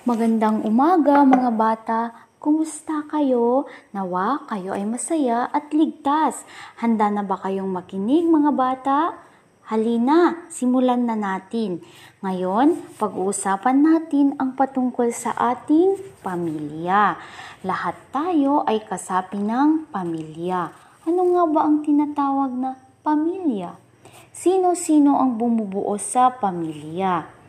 Magandang umaga mga bata. Kumusta kayo? Nawa kayo ay masaya at ligtas. Handa na ba kayong makinig mga bata? Halina, simulan na natin. Ngayon, pag-uusapan natin ang patungkol sa ating pamilya. Lahat tayo ay kasapi ng pamilya. Ano nga ba ang tinatawag na pamilya? Sino-sino ang bumubuo sa pamilya?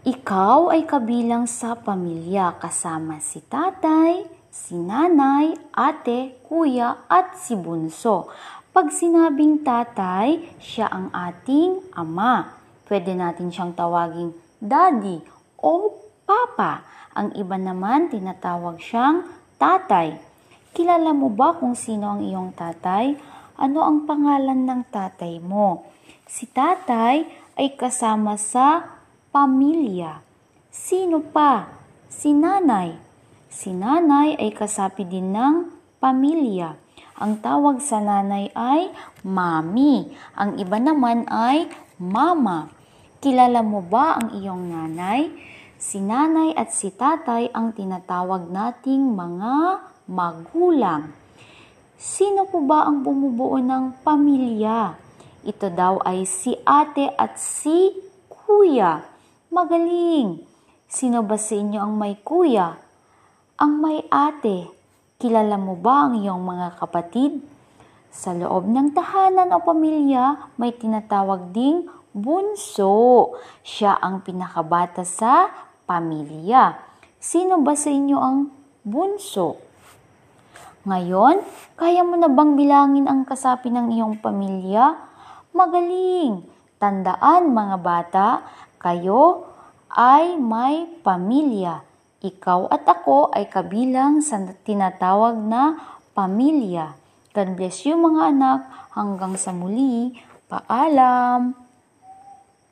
Ikaw ay kabilang sa pamilya kasama si tatay, si nanay, ate, kuya at si bunso. Pag sinabing tatay, siya ang ating ama. Pwede natin siyang tawaging daddy o papa. Ang iba naman tinatawag siyang tatay. Kilala mo ba kung sino ang iyong tatay? Ano ang pangalan ng tatay mo? Si tatay ay kasama sa pamilya. Sino pa? Si nanay. Si nanay ay kasapi din ng pamilya. Ang tawag sa nanay ay mami. Ang iba naman ay mama. Kilala mo ba ang iyong nanay? Si nanay at si tatay ang tinatawag nating mga magulang. Sino po ba ang bumubuo ng pamilya? Ito daw ay si ate at si kuya. Magaling! Sino ba sa inyo ang may kuya? Ang may ate? Kilala mo ba ang iyong mga kapatid? Sa loob ng tahanan o pamilya, may tinatawag ding bunso. Siya ang pinakabata sa pamilya. Sino ba sa inyo ang bunso? Ngayon, kaya mo na bang bilangin ang kasapi ng iyong pamilya? Magaling! Tandaan mga bata, kayo ay may pamilya. Ikaw at ako ay kabilang sa tinatawag na pamilya. God bless you mga anak. Hanggang sa muli. Paalam!